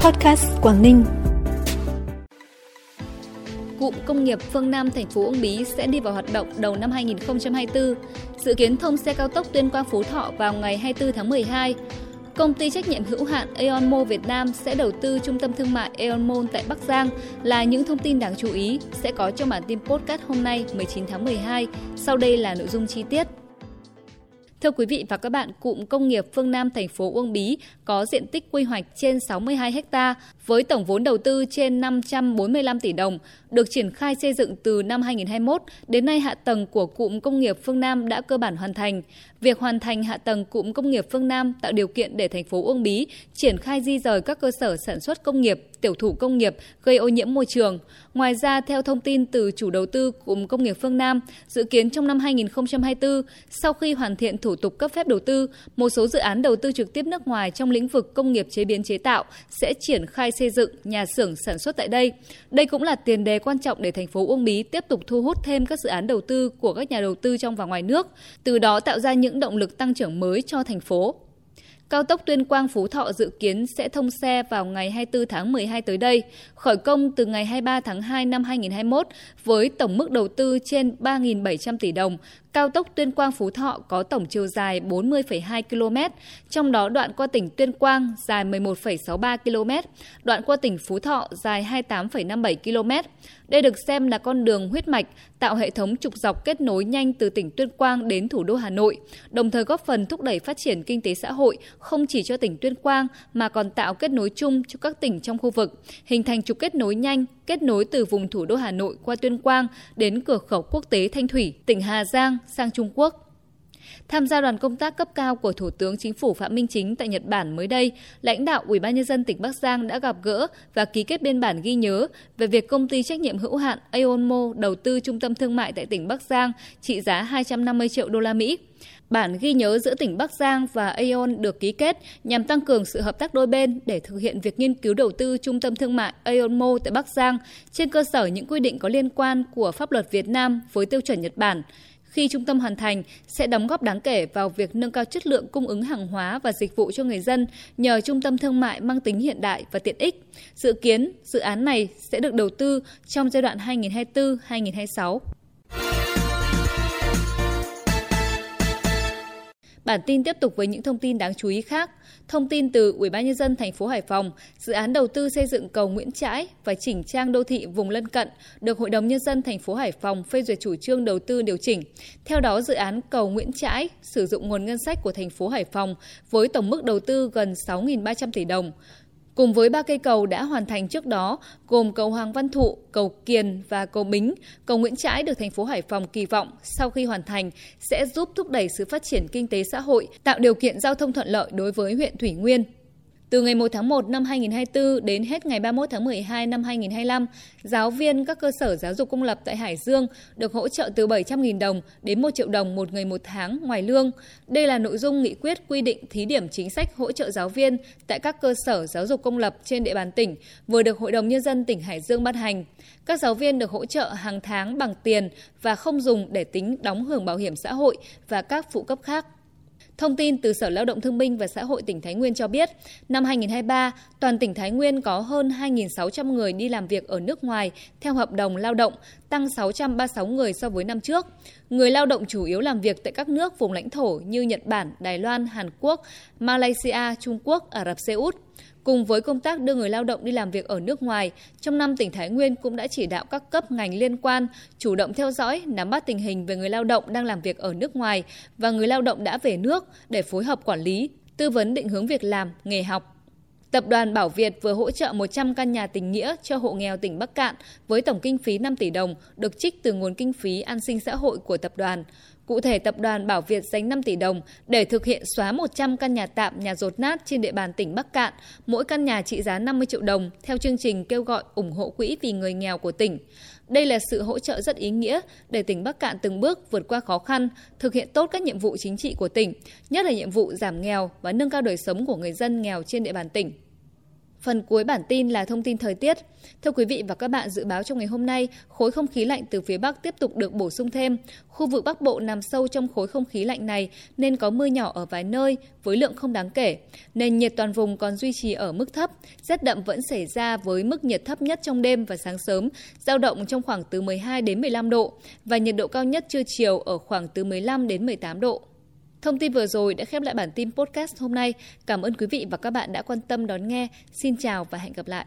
Podcast Quảng Ninh. Cụm công nghiệp Phương Nam thành phố Uông Bí sẽ đi vào hoạt động đầu năm 2024. Dự kiến thông xe cao tốc Tuyên Quang Phú Thọ vào ngày 24 tháng 12. Công ty trách nhiệm hữu hạn Aeon Mall Việt Nam sẽ đầu tư trung tâm thương mại Aeon Mall tại Bắc Giang là những thông tin đáng chú ý sẽ có trong bản tin podcast hôm nay 19 tháng 12. Sau đây là nội dung chi tiết. Thưa quý vị và các bạn, cụm công nghiệp Phương Nam thành phố Uông Bí có diện tích quy hoạch trên 62 ha với tổng vốn đầu tư trên 545 tỷ đồng, được triển khai xây dựng từ năm 2021. Đến nay, hạ tầng của cụm công nghiệp Phương Nam đã cơ bản hoàn thành. Việc hoàn thành hạ tầng cụm công nghiệp Phương Nam tạo điều kiện để thành phố Uông Bí triển khai di rời các cơ sở sản xuất công nghiệp, tiểu thủ công nghiệp gây ô nhiễm môi trường. Ngoài ra, theo thông tin từ chủ đầu tư cụm công nghiệp Phương Nam, dự kiến trong năm 2024, sau khi hoàn thiện thủ tục cấp phép đầu tư, một số dự án đầu tư trực tiếp nước ngoài trong lĩnh vực công nghiệp chế biến chế tạo sẽ triển khai xây dựng nhà xưởng sản xuất tại đây. Đây cũng là tiền đề quan trọng để thành phố Uông Bí tiếp tục thu hút thêm các dự án đầu tư của các nhà đầu tư trong và ngoài nước, từ đó tạo ra những động lực tăng trưởng mới cho thành phố. Cao tốc Tuyên Quang Phú Thọ dự kiến sẽ thông xe vào ngày 24 tháng 12 tới đây, khởi công từ ngày 23 tháng 2 năm 2021 với tổng mức đầu tư trên 3.700 tỷ đồng, Cao tốc Tuyên Quang Phú Thọ có tổng chiều dài 40,2 km, trong đó đoạn qua tỉnh Tuyên Quang dài 11,63 km, đoạn qua tỉnh Phú Thọ dài 28,57 km. Đây được xem là con đường huyết mạch tạo hệ thống trục dọc kết nối nhanh từ tỉnh Tuyên Quang đến thủ đô Hà Nội, đồng thời góp phần thúc đẩy phát triển kinh tế xã hội không chỉ cho tỉnh Tuyên Quang mà còn tạo kết nối chung cho các tỉnh trong khu vực, hình thành trục kết nối nhanh, kết nối từ vùng thủ đô Hà Nội qua Tuyên Quang đến cửa khẩu quốc tế Thanh Thủy, tỉnh Hà Giang sang Trung Quốc. Tham gia đoàn công tác cấp cao của Thủ tướng Chính phủ Phạm Minh Chính tại Nhật Bản mới đây, lãnh đạo Ủy ban nhân dân tỉnh Bắc Giang đã gặp gỡ và ký kết biên bản ghi nhớ về việc công ty trách nhiệm hữu hạn Aeonmo đầu tư trung tâm thương mại tại tỉnh Bắc Giang trị giá 250 triệu đô la Mỹ. Bản ghi nhớ giữa tỉnh Bắc Giang và Aeon được ký kết nhằm tăng cường sự hợp tác đôi bên để thực hiện việc nghiên cứu đầu tư trung tâm thương mại Aeonmo tại Bắc Giang trên cơ sở những quy định có liên quan của pháp luật Việt Nam với tiêu chuẩn Nhật Bản. Khi trung tâm hoàn thành, sẽ đóng góp đáng kể vào việc nâng cao chất lượng cung ứng hàng hóa và dịch vụ cho người dân nhờ trung tâm thương mại mang tính hiện đại và tiện ích. Dự kiến, dự án này sẽ được đầu tư trong giai đoạn 2024-2026. Bản tin tiếp tục với những thông tin đáng chú ý khác. Thông tin từ Ủy ban nhân dân thành phố Hải Phòng, dự án đầu tư xây dựng cầu Nguyễn Trãi và chỉnh trang đô thị vùng lân cận được Hội đồng nhân dân thành phố Hải Phòng phê duyệt chủ trương đầu tư điều chỉnh. Theo đó, dự án cầu Nguyễn Trãi sử dụng nguồn ngân sách của thành phố Hải Phòng với tổng mức đầu tư gần 6.300 tỷ đồng. Cùng với ba cây cầu đã hoàn thành trước đó, gồm cầu Hoàng Văn Thụ, cầu Kiền và cầu Bính, cầu Nguyễn Trãi được thành phố Hải Phòng kỳ vọng sau khi hoàn thành sẽ giúp thúc đẩy sự phát triển kinh tế xã hội, tạo điều kiện giao thông thuận lợi đối với huyện Thủy Nguyên. Từ ngày 1 tháng 1 năm 2024 đến hết ngày 31 tháng 12 năm 2025, giáo viên các cơ sở giáo dục công lập tại Hải Dương được hỗ trợ từ 700.000 đồng đến 1 triệu đồng một người một tháng ngoài lương. Đây là nội dung nghị quyết quy định thí điểm chính sách hỗ trợ giáo viên tại các cơ sở giáo dục công lập trên địa bàn tỉnh, vừa được Hội đồng Nhân dân tỉnh Hải Dương ban hành. Các giáo viên được hỗ trợ hàng tháng bằng tiền và không dùng để tính đóng hưởng bảo hiểm xã hội và các phụ cấp khác. Thông tin từ Sở Lao động Thương binh và Xã hội tỉnh Thái Nguyên cho biết, năm 2023, toàn tỉnh Thái Nguyên có hơn 2.600 người đi làm việc ở nước ngoài theo hợp đồng lao động, tăng 636 người so với năm trước. Người lao động chủ yếu làm việc tại các nước vùng lãnh thổ như Nhật Bản, Đài Loan, Hàn Quốc, Malaysia, Trung Quốc, Ả Rập Xê Út. Cùng với công tác đưa người lao động đi làm việc ở nước ngoài, trong năm tỉnh Thái Nguyên cũng đã chỉ đạo các cấp ngành liên quan chủ động theo dõi, nắm bắt tình hình về người lao động đang làm việc ở nước ngoài và người lao động đã về nước để phối hợp quản lý, tư vấn định hướng việc làm, nghề học, Tập đoàn Bảo Việt vừa hỗ trợ 100 căn nhà tình nghĩa cho hộ nghèo tỉnh Bắc Cạn với tổng kinh phí 5 tỷ đồng được trích từ nguồn kinh phí an sinh xã hội của tập đoàn. Cụ thể, tập đoàn Bảo Việt dành 5 tỷ đồng để thực hiện xóa 100 căn nhà tạm, nhà rột nát trên địa bàn tỉnh Bắc Cạn, mỗi căn nhà trị giá 50 triệu đồng theo chương trình kêu gọi ủng hộ quỹ vì người nghèo của tỉnh. Đây là sự hỗ trợ rất ý nghĩa để tỉnh Bắc Cạn từng bước vượt qua khó khăn, thực hiện tốt các nhiệm vụ chính trị của tỉnh, nhất là nhiệm vụ giảm nghèo và nâng cao đời sống của người dân nghèo trên địa bàn tỉnh. Phần cuối bản tin là thông tin thời tiết. Thưa quý vị và các bạn, dự báo trong ngày hôm nay, khối không khí lạnh từ phía Bắc tiếp tục được bổ sung thêm. Khu vực Bắc Bộ nằm sâu trong khối không khí lạnh này nên có mưa nhỏ ở vài nơi với lượng không đáng kể. Nền nhiệt toàn vùng còn duy trì ở mức thấp. Rét đậm vẫn xảy ra với mức nhiệt thấp nhất trong đêm và sáng sớm, giao động trong khoảng từ 12 đến 15 độ và nhiệt độ cao nhất trưa chiều ở khoảng từ 15 đến 18 độ. Thông tin vừa rồi đã khép lại bản tin podcast hôm nay. Cảm ơn quý vị và các bạn đã quan tâm đón nghe. Xin chào và hẹn gặp lại.